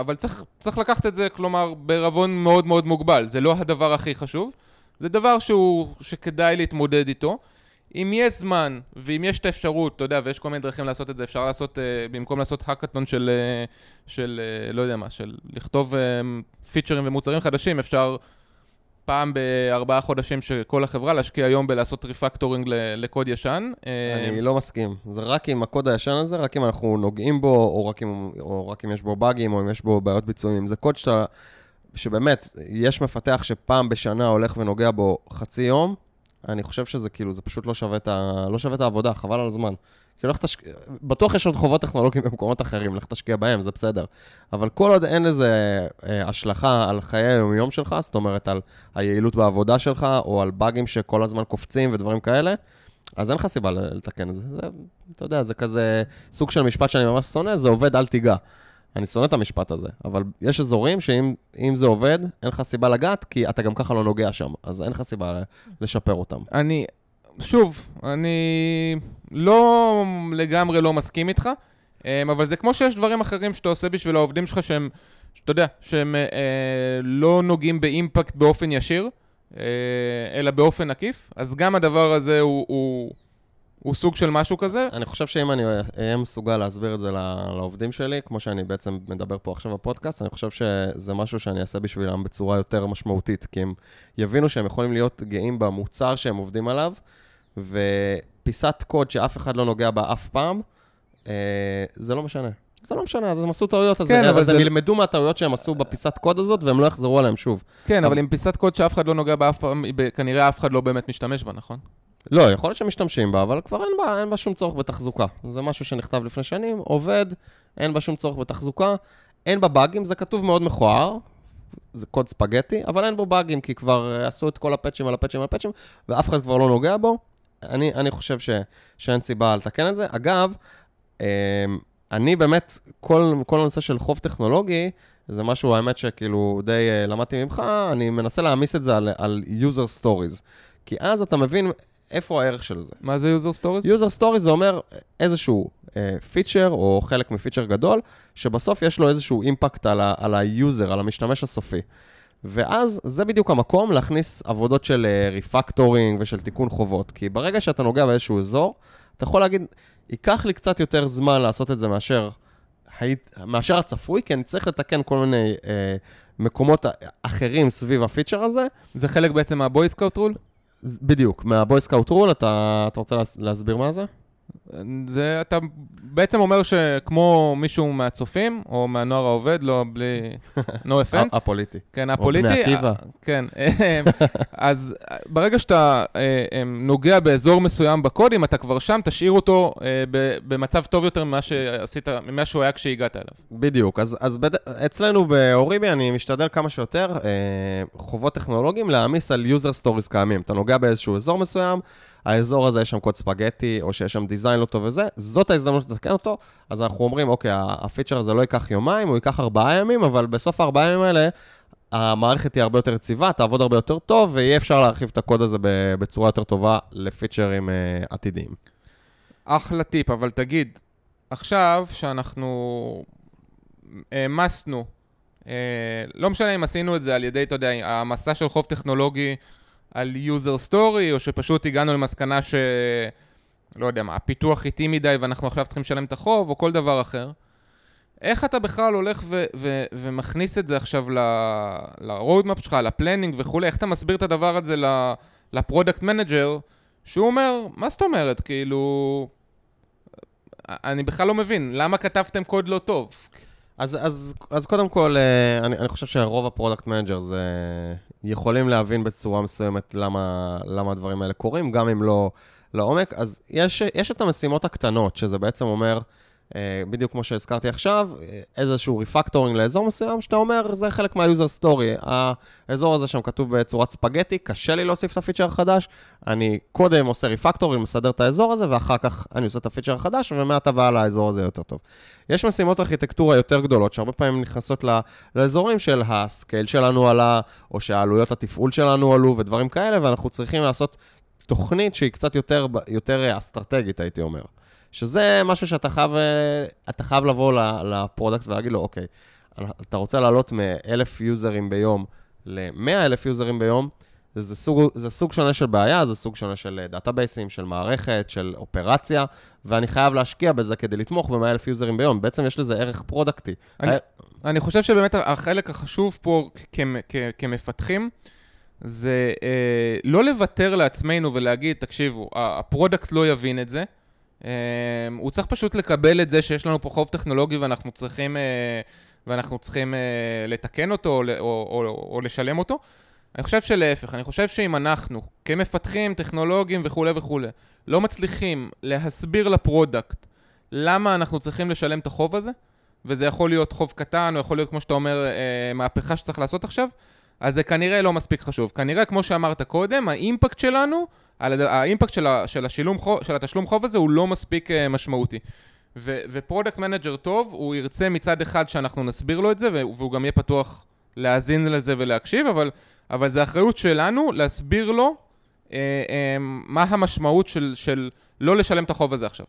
אבל צריך, צריך לקחת את זה, כלומר, בערבון מאוד מאוד מוגבל, זה לא הדבר הכי חשוב. זה דבר שהוא, שכדאי להתמודד איתו. אם יש זמן, ואם יש את האפשרות, אתה יודע, ויש כל מיני דרכים לעשות את זה, אפשר לעשות, uh, במקום לעשות האקתון של, אה, של אה, לא יודע מה, של לכתוב אה, פיצ'רים ומוצרים חדשים, אפשר פעם בארבעה חודשים של כל החברה להשקיע היום בלעשות refactoring לקוד ישן. אני לא מסכים. זה רק עם הקוד הישן הזה, רק אם אנחנו נוגעים בו, או רק אם, או רק אם יש בו באגים, או אם יש בו בעיות ביצועים. זה קוד שאתה... שבאמת, יש מפתח שפעם בשנה הולך ונוגע בו חצי יום, אני חושב שזה כאילו, זה פשוט לא שווה את, ה... לא שווה את העבודה, חבל על הזמן. כאילו, תשקיע, בטוח יש עוד חובות טכנולוגיים במקומות אחרים, לך תשקיע בהם, זה בסדר. אבל כל עוד אין לזה אה, השלכה על חיי היום-יום שלך, זאת אומרת, על היעילות בעבודה שלך, או על באגים שכל הזמן קופצים ודברים כאלה, אז אין לך סיבה לתקן את זה. זה, אתה יודע, זה כזה סוג של משפט שאני ממש שונא, זה עובד, אל תיגע. אני שונא את המשפט הזה, אבל יש אזורים שאם זה עובד, אין לך סיבה לגעת, כי אתה גם ככה לא נוגע שם, אז אין לך סיבה לשפר אותם. אני, שוב, אני לא לגמרי לא מסכים איתך, אמ, אבל זה כמו שיש דברים אחרים שאתה עושה בשביל העובדים שלך שהם, שאתה יודע, שהם אה, לא נוגעים באימפקט באופן ישיר, אה, אלא באופן עקיף, אז גם הדבר הזה הוא, הוא, הוא סוג של משהו כזה. אני חושב שאם אני אהיה מסוגל להסביר את זה לעובדים שלי, כמו שאני בעצם מדבר פה עכשיו בפודקאסט, אני חושב שזה משהו שאני אעשה בשבילם בצורה יותר משמעותית, כי הם יבינו שהם יכולים להיות גאים במוצר שהם עובדים עליו, ופיסת קוד שאף אחד לא נוגע בה אף פעם, אה, זה לא משנה. זה לא משנה, אז הם עשו טעויות, אז, כן, אז זה... הם ילמדו מהטעויות שהם עשו בפיסת קוד הזאת, והם לא יחזרו עליהם שוב. כן, אבל, אבל עם פיסת קוד שאף אחד לא נוגע בה אף פעם, כנראה אף אחד לא באמת משתמש בה, נכון? לא, יכול להיות שמשתמשים בה, אבל כבר אין בה, אין בה שום צורך בתחזוקה. זה משהו שנכתב לפני שנים, עובד, אין בה שום צורך בתחזוקה, אין בה באגים, זה כתוב מאוד מכוער, זה קוד ספגטי, אבל אין בו באגים, כי כבר עשו את כל הפאצ'ים על הפאצ'ים על הפאצ'ים, ואף אחד כבר לא נוגע בו. אני, אני חושב ש, שאין סיבה לתקן את זה. אגב, אמ, אני באמת, כל, כל הנושא של חוב טכנולוגי, זה משהו, האמת שכאילו די uh, למדתי ממך, אני מנסה להעמיס את זה על, על user stories. כי אז אתה מבין איפה הערך של זה. מה זה user stories? user stories זה אומר איזשהו feature אה, או חלק מ feature גדול, שבסוף יש לו איזשהו impact על, ה, על ה user, על המשתמש הסופי. ואז זה בדיוק המקום להכניס עבודות של refactoring אה, ושל תיקון חובות. כי ברגע שאתה נוגע באיזשהו אזור, אתה יכול להגיד, ייקח לי קצת יותר זמן לעשות את זה מאשר, מאשר הצפוי, כי אני צריך לתקן כל מיני אה, מקומות אחרים סביב ה feature הזה. זה חלק בעצם מה boy scout rule? בדיוק, מהבויסקאוט רול, אתה, אתה רוצה להסביר מה זה? זה, אתה בעצם אומר שכמו מישהו מהצופים, או מהנוער העובד, לא, בלי... no offense. הפוליטי. כן, הפוליטי. או בני עקיבא. כן. אז ברגע שאתה אה, נוגע באזור מסוים בקוד, אם אתה כבר שם, תשאיר אותו אה, במצב טוב יותר ממה שעשית, ממה שהוא היה כשהגעת אליו. בדיוק. אז, אז בד... אצלנו באוריבי אני משתדל כמה שיותר אה, חובות טכנולוגיים להעמיס על user stories קיימים. אתה נוגע באיזשהו אזור מסוים, האזור הזה יש שם קוד ספגטי, או שיש שם דיזיין לא טוב וזה, זאת ההזדמנות לתקן אותו, אז אנחנו אומרים, אוקיי, הפיצ'ר הזה לא ייקח יומיים, הוא ייקח ארבעה ימים, אבל בסוף הארבעה ימים האלה, המערכת תהיה הרבה יותר יציבה, תעבוד הרבה יותר טוב, ויהיה אפשר להרחיב את הקוד הזה בצורה יותר טובה לפיצ'רים uh, עתידיים. אחלה טיפ, אבל תגיד, עכשיו שאנחנו העמסנו, uh, לא משנה אם עשינו את זה על ידי, אתה יודע, המסע של חוב טכנולוגי, על user story, או שפשוט הגענו למסקנה ש... לא יודע מה, הפיתוח איטי מדי ואנחנו עכשיו צריכים לשלם את החוב, או כל דבר אחר. איך אתה בכלל הולך ו- ו- ומכניס את זה עכשיו ל-roadmap שלך, ל planning וכולי? איך אתה מסביר את הדבר הזה ל product manager, שהוא אומר, מה זאת אומרת? כאילו... אני בכלל לא מבין, למה כתבתם קוד לא טוב? אז, אז, אז קודם כל, אה, אני, אני חושב שרוב ה product managers יכולים להבין בצורה מסוימת למה, למה הדברים האלה קורים, גם אם לא לעומק. אז יש, יש את המשימות הקטנות, שזה בעצם אומר, אה, בדיוק כמו שהזכרתי עכשיו, איזשהו refactoring לאזור מסוים, שאתה אומר, זה חלק מה user story. האזור הזה שם כתוב בצורת ספגטי, קשה לי להוסיף את ה feature החדש, אני קודם עושה refactoring, מסדר את האזור הזה, ואחר כך אני עושה את ה feature החדש, ומעתה והלאה האזור הזה יותר טוב. יש משימות ארכיטקטורה יותר גדולות, שהרבה פעמים נכנסות לאזורים של ה scale שלנו עלה, או שהעלויות התפעול שלנו עלו, ודברים כאלה, ואנחנו צריכים לעשות תוכנית שהיא קצת יותר, יותר אסטרטגית, הייתי אומר. שזה משהו שאתה חייב, אתה חייב לבוא ל product ולהגיד לו, אוקיי, אתה רוצה לעלות מ-1,000 יוזרים ביום ל-100,000 יוזרים ביום, זה סוג, זה סוג שונה של בעיה, זה סוג שונה של דאטאבייסים, של מערכת, של אופרציה, ואני חייב להשקיע בזה כדי לתמוך ב-100,000 יוזרים ביום. בעצם יש לזה ערך פרודקטי. אני, אני חושב שבאמת החלק החשוב פה כ- כ- כמפתחים, זה אה, לא לוותר לעצמנו ולהגיד, תקשיבו, ה product לא יבין את זה, הוא צריך פשוט לקבל את זה שיש לנו פה חוב טכנולוגי ואנחנו צריכים, אה, ואנחנו צריכים אה, לתקן אותו או, או, או, או לשלם אותו. אני חושב שלהפך, אני חושב שאם אנחנו, כמפתחים טכנולוגיים וכולי וכולי, לא מצליחים להסביר ל product למה אנחנו צריכים לשלם את החוב הזה, וזה יכול להיות חוב קטן, או יכול להיות, כמו שאתה אומר, אה, מהפכה שצריך לעשות עכשיו, אז זה כנראה לא מספיק חשוב. כנראה, כמו שאמרת קודם, ה impact שלנו ה impact של, ה, של, השילום, של התשלום חוב הזה הוא לא מספיק אה, משמעותי. ו product manager טוב, הוא ירצה מצד אחד שאנחנו נסביר לו את זה, והוא גם יהיה פתוח להאזין לזה ולהקשיב, אבל, אבל זה אחריות שלנו להסביר לו אה, אה, מה המשמעות של, של לא לשלם את החוב הזה עכשיו.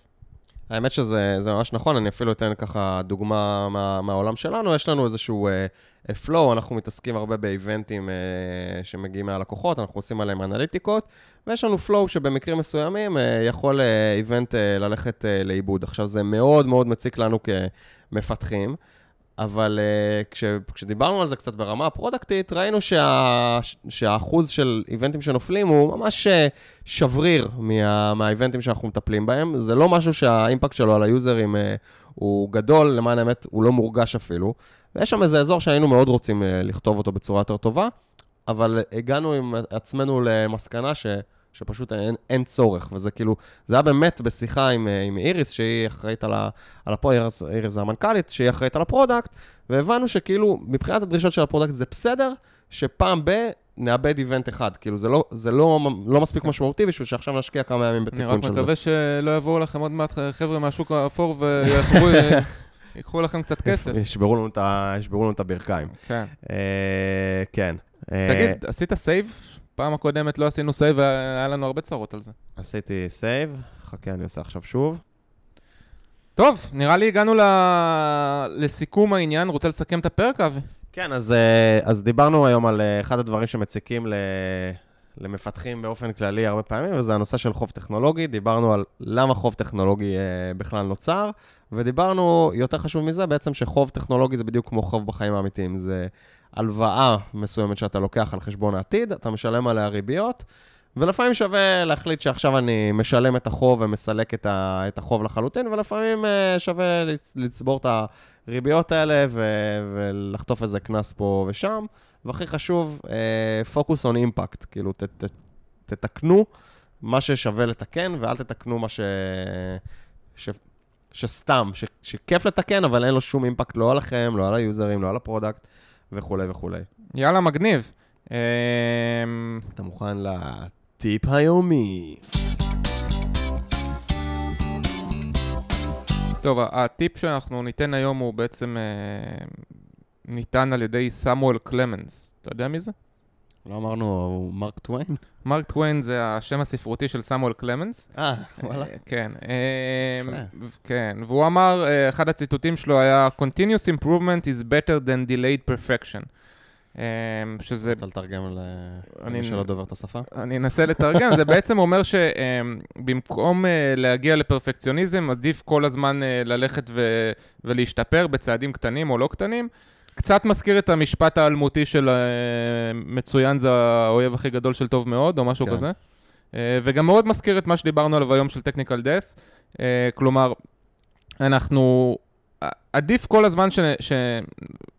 האמת שזה ממש נכון, אני אפילו אתן ככה דוגמה מה, מהעולם שלנו. יש לנו איזשהו uh, flow, אנחנו מתעסקים הרבה באיבנטים uh, שמגיעים מהלקוחות, אנחנו עושים עליהם אנליטיקות, ויש לנו flow שבמקרים מסוימים uh, יכול איבנט uh, uh, ללכת uh, לאיבוד. עכשיו, זה מאוד מאוד מציק לנו כמפתחים. אבל uh, כש, כשדיברנו על זה קצת ברמה הפרודקטית, ראינו שה, שהאחוז של איבנטים שנופלים הוא ממש אה, שבריר מה, מהאיבנטים שאנחנו מטפלים בהם. זה לא משהו שה impact שלו על היוזרים אה, הוא גדול, למען האמת הוא לא מורגש אפילו. ויש שם איזה אזור שהיינו מאוד רוצים אה, לכתוב אותו בצורה יותר טובה, אבל הגענו עם עצמנו למסקנה ש... שפשוט אין, אין צורך, וזה כאילו, זה היה באמת בשיחה עם, אה, עם איריס, שהיא אחראית על, ה, על ה product, איריס זה המנכ"לית, שהיא אחראית על ה product, והבנו שכאילו, מבחינת הדרישות של ה product זה בסדר, שפעם ב... נאבד event אחד, כאילו זה לא, זה לא, לא מספיק משמעותי בשביל שעכשיו נשקיע כמה ימים בתיקון של זה. אני רק מקווה שלא יבואו לכם עוד מעט חבר'ה מהשוק האפור ויקחו לכם קצת כסף. ישברו לנו את הברכיים. כן. אה, כן. תגיד, עשית save פעם הקודמת לא עשינו save והיה לנו הרבה צרות על זה. עשיתי save, חכה, אני עושה עכשיו שוב. טוב, נראה לי הגענו ל... לסיכום העניין. רוצה לסכם את הפרק, אבי? כן, אז, אה, אז דיברנו היום על אה, אחד הדברים שמציקים ל... למפתחים באופן כללי הרבה פעמים, וזה הנושא של חוב טכנולוגי. דיברנו על למה חוב טכנולוגי אה, בכלל נוצר, ודיברנו, יותר חשוב מזה, בעצם שחוב טכנולוגי זה בדיוק כמו חוב בחיים האמיתיים. זה הלוואה מסוימת שאתה לוקח על חשבון העתיד, אתה משלם עליה ריביות, ולפעמים שווה להחליט שעכשיו אני משלם את החוב ומסלק את, ה, את החוב לחלוטין, ולפעמים uh, שווה לצ, לצבור את הריביות האלה ו- ולחטוף איזה קנס פה ושם. והכי חשוב, focus on impact, כאילו ת, ת, תתקנו מה ששווה לתקן, ואל תתקנו מה ש... ש... שסתם, ש... שכיף לתקן, אבל אין לו שום impact לא עליכם, לא על היוזרים, לא על ה product. וכולי וכולי. יאללה, מגניב. אמ, אתה מוכן לטיפ היומי? טוב, הטיפ שאנחנו ניתן היום הוא בעצם אה, ניתן על ידי סמואל קלמנס. אתה יודע מי זה? לא אמרנו מרק טוויין? מרק טוויין זה השם הספרותי של סמואל קלמנס. אה, וואלה. כן. כן, והוא אמר, אחד הציטוטים שלו היה Continuous improvement is better than delayed perfection. שזה... רוצה לתרגם למי שלא דובר את השפה? אני אנסה לתרגם, זה בעצם אומר שבמקום להגיע לפרפקציוניזם, עדיף כל הזמן ללכת ולהשתפר בצעדים קטנים או לא קטנים. קצת מזכיר את המשפט האלמותי של אה, מצוין זה האויב הכי גדול של טוב מאוד, או משהו כן. כזה. אה, וגם מאוד מזכיר את מה שדיברנו עליו היום של technical death. אה, כלומר, אנחנו... עדיף כל הזמן ש, ש,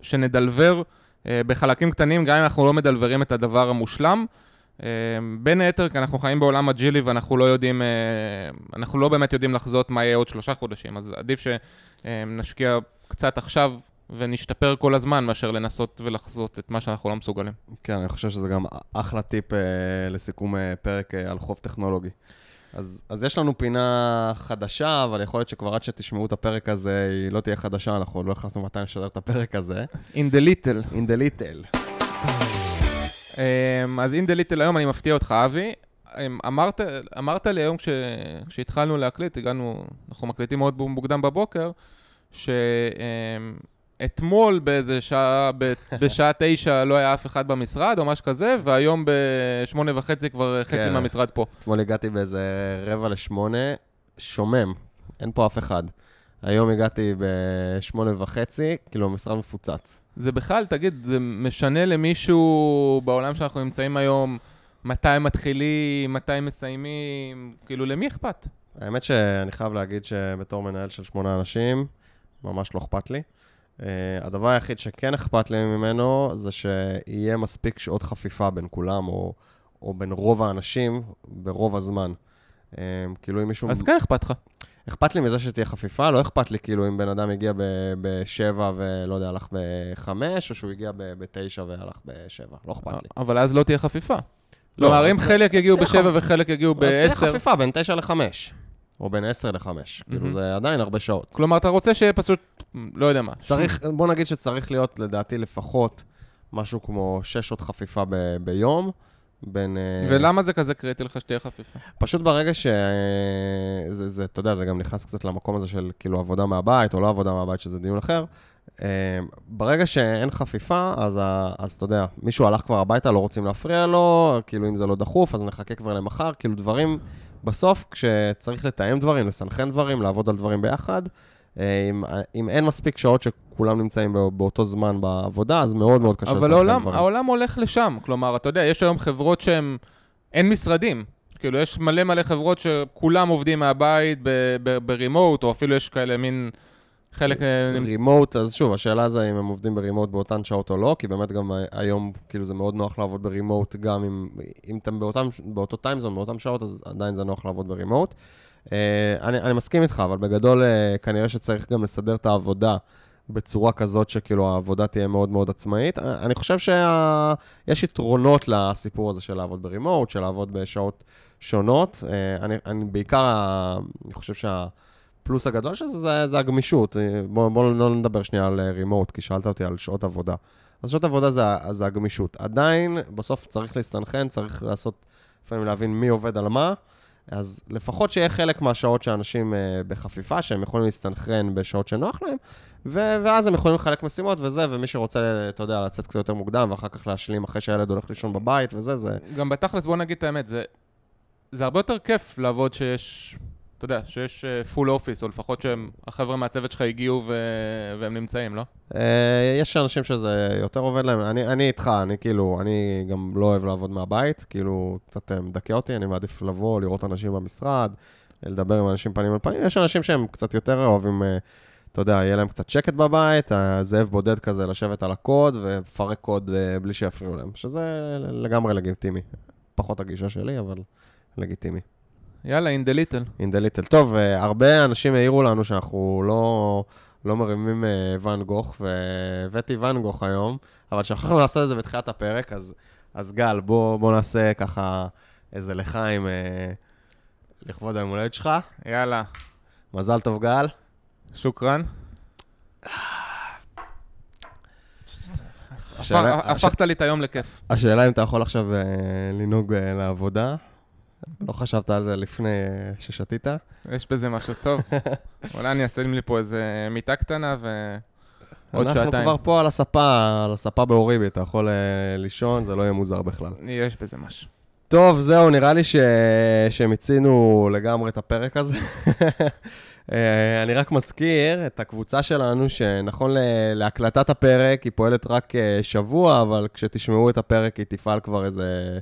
שנדלבר בחלקים קטנים, גם אם אנחנו לא מדלברים את הדבר המושלם. בין היתר, כי אנחנו חיים בעולם אג'ילי ואנחנו לא יודעים, אנחנו לא באמת יודעים לחזות מה יהיה עוד שלושה חודשים, אז עדיף שנשקיע קצת עכשיו ונשתפר כל הזמן, מאשר לנסות ולחזות את מה שאנחנו לא מסוגלים. כן, אני חושב שזה גם אחלה טיפ אה, לסיכום אה, פרק אה, על חוב טכנולוגי. אז, אז יש לנו פינה חדשה, אבל יכול להיות שכבר עד שתשמעו את הפרק הזה, היא לא תהיה חדשה, אנחנו עוד לא החלטנו מתי נשדר את הפרק הזה. In the little. In the little. Um, אז in the little היום אני מפתיע אותך, אבי. Um, אמרת, אמרת לי היום כש, כשהתחלנו להקליט, הגענו, אנחנו מקליטים מאוד מוקדם בבוקר, ש... Um, אתמול באיזה שעה, בשעה תשע לא היה אף אחד במשרד או משהו כזה, והיום בשמונה וחצי כבר חצי כן. מהמשרד פה. אתמול הגעתי באיזה רבע לשמונה, שומם, אין פה אף אחד. היום הגעתי בשמונה וחצי, כאילו המשרד מפוצץ. זה בכלל, תגיד, זה משנה למישהו בעולם שאנחנו נמצאים היום, מתי מתחילים, מתי מסיימים, כאילו למי אכפת? האמת שאני חייב להגיד שבתור מנהל של שמונה אנשים, ממש לא אכפת לי. Uh, הדבר היחיד שכן אכפת לי ממנו, זה שיהיה מספיק שעות חפיפה בין כולם, או, או בין רוב האנשים, ברוב הזמן. Uh, כאילו אם מישהו... אז כן אכפת לך. אכפת לי מזה שתהיה חפיפה, לא אכפת לי כאילו אם בן אדם הגיע בשבע ולא יודע, הלך בחמש, או שהוא הגיע בתשע והלך בשבע, לא אכפת לי. אבל אז לא תהיה חפיפה. לא, כלומר, אם אז- חלק יגיעו אז תהיה בשבע וחלק יגיעו אז תהיה חפיפה בין 9 ל-5, או בין 10 ל-5. כאילו, מהמם. זה עדיין הרבה שעות. כלומר, אתה רוצה שיהיה פשוט, לא יודע מה. צריך, בוא נגיד שצריך להיות, לדעתי, לפחות משהו כמו 6 שעות חפיפה ב- ביום, בין... אה, ולמה זה כזה קריטי לך שתהיה חפיפה? פשוט ברגע ש... זה, זה, אתה יודע, זה גם נכנס קצת למקום הזה של כאילו עבודה מהבית, או לא עבודה מהבית, שזה דיון אחר. אה, ברגע שאין חפיפה, אז, אז אתה יודע, מישהו הלך כבר הביתה, לא רוצים להפריע לו, כאילו אם זה לא דחוף, אז נחכה כבר למחר, כאילו דברים, בסוף, כשצריך לתאם דברים, לסנכרן דברים, לעבוד על דברים ביחד, אה, אם, אם אין מספיק שעות שכולם נמצאים בא- באותו זמן בעבודה, אז מאוד מאוד קשה אבל לסנכרן דברים. העולם הולך לשם. כלומר, אתה יודע, יש היום חברות שהן... אין משרדים. כאילו, יש מלא מלא חברות שכולם עובדים מהבית ב- ב- ברימוט, או אפילו יש כאלה מין... חלק... אה, רימוט, אז שוב, השאלה זה אם הם עובדים ברימוט באותן שעות או לא, כי באמת גם ה- היום, כאילו זה מאוד נוח לעבוד ברימוט, גם אם, אם אתם באותם, באותו טיימזון, באותן שעות, אז עדיין זה נוח לעבוד ברימוט. אה, אני, אני מסכים איתך, אבל בגדול אה, כנראה שצריך גם לסדר את העבודה בצורה כזאת שכאילו העבודה תהיה מאוד מאוד עצמאית. אה, אני חושב שיש יתרונות לסיפור הזה של לעבוד ברימוט, של לעבוד בשעות שונות. אה, אני, אני בעיקר, אני חושב שה... הפלוס הגדול של זה, זה, זה הגמישות. בואו בוא לא נדבר שנייה על רימוט, כי שאלת אותי על שעות עבודה. אז שעות עבודה זה, זה הגמישות. עדיין, בסוף צריך להסתנכרן, צריך לעשות, לפעמים להבין מי עובד על מה. אז לפחות שיהיה חלק מהשעות שאנשים אה, בחפיפה, שהם יכולים להסתנכרן בשעות שנוח להם, ו- ואז הם יכולים לחלק משימות וזה, ומי שרוצה, אתה יודע, לצאת קצת יותר מוקדם, ואחר כך להשלים אחרי שהילד הולך לישון בבית וזה, זה... גם בתכלס, בוא נגיד את האמת, זה, זה הרבה יותר כיף לעבוד שיש, אתה יודע, שיש פול אופיס, או לפחות שהחבר'ה מהצוות שלך הגיעו. והם נמצאים, לא? אה, יש אנשים שזה יותר עובד להם, אני, איתך, אני כאילו, אני גם לא אוהב לעבוד מהבית, כאילו, קצת אה, מדכא אותי, אני מעדיף לבוא, לראות אנשים במשרד, לדבר עם אנשים פנים אל פנים. יש אנשים שהם קצת יותר אוהבים, אה, אתה יודע, יהיה להם קצת שקט בבית, הזאב בודד כזה, לשבת על הקוד ולפרק קוד אה, בלי שיפריעו להם, שזה לגמרי לגיטימי. פחות הגישה שלי, אבל לגיטימי. יאללה, in the little. in the little. טוב, אה, הרבה אנשים העירו לנו שאנחנו לא, לא מרימים אה, ואן גוך, והבאתי ואן גוך היום, אבל שכחנו לעשות את זה בתחילת הפרק, אז, אז גל, בוא, בוא נעשה ככה איזה לחיים אה, לכבוד היום הולדת שלך. יאללה, מזל טוב, גל. הפך- הפכת לי את היום לכיף. השאלה אם אתה יכול עכשיו אה, לנהוג לעבודה. לא חשבת על זה לפני ששתית? יש בזה משהו טוב. אולי אני אעשה לי פה איזה מיטה קטנה ו... עוד אנחנו שעתיים. כבר פה על הספה, על הספה באוריבי, אתה יכול אה, לישון, זה לא יהיה מוזר בכלל. יש בזה משהו. טוב, זהו, נראה לי ש... שמיצינו לגמרי את הפרק הזה. אה, אני רק מזכיר את הקבוצה שלנו, שנכון ל... להקלטת הפרק, היא פועלת רק אה, שבוע, אבל כשתשמעו את הפרק היא תפעל כבר איזה,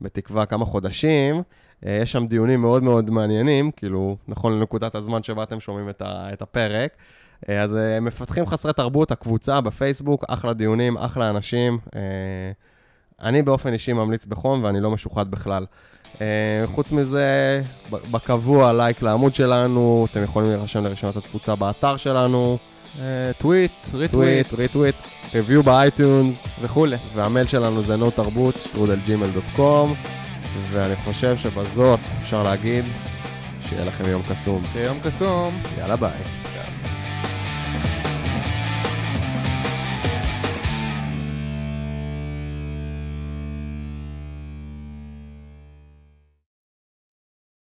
בתקווה, כמה חודשים. אה, יש שם דיונים מאוד מאוד מעניינים, כאילו, נכון לנקודת הזמן שבה אתם שומעים את, ה... את הפרק. אה, אז אה, מפתחים חסרי תרבות, הקבוצה בפייסבוק, אחלה דיונים, אחלה אנשים. אני באופן אישי ממליץ בחום ואני לא משוחד בכלל. חוץ מזה, בקבוע לייק לעמוד שלנו, אתם יכולים להירשם לרשימת התפוצה באתר שלנו, tweet, retweet tweet, retweet, review ב iTunes, וכולי. והמייל שלנו זה נוטרבות, שטרודל gmail.com, ואני חושב שבזאת אפשר להגיד שיהיה לכם יום קסום. יום קסום. יאללה ביי.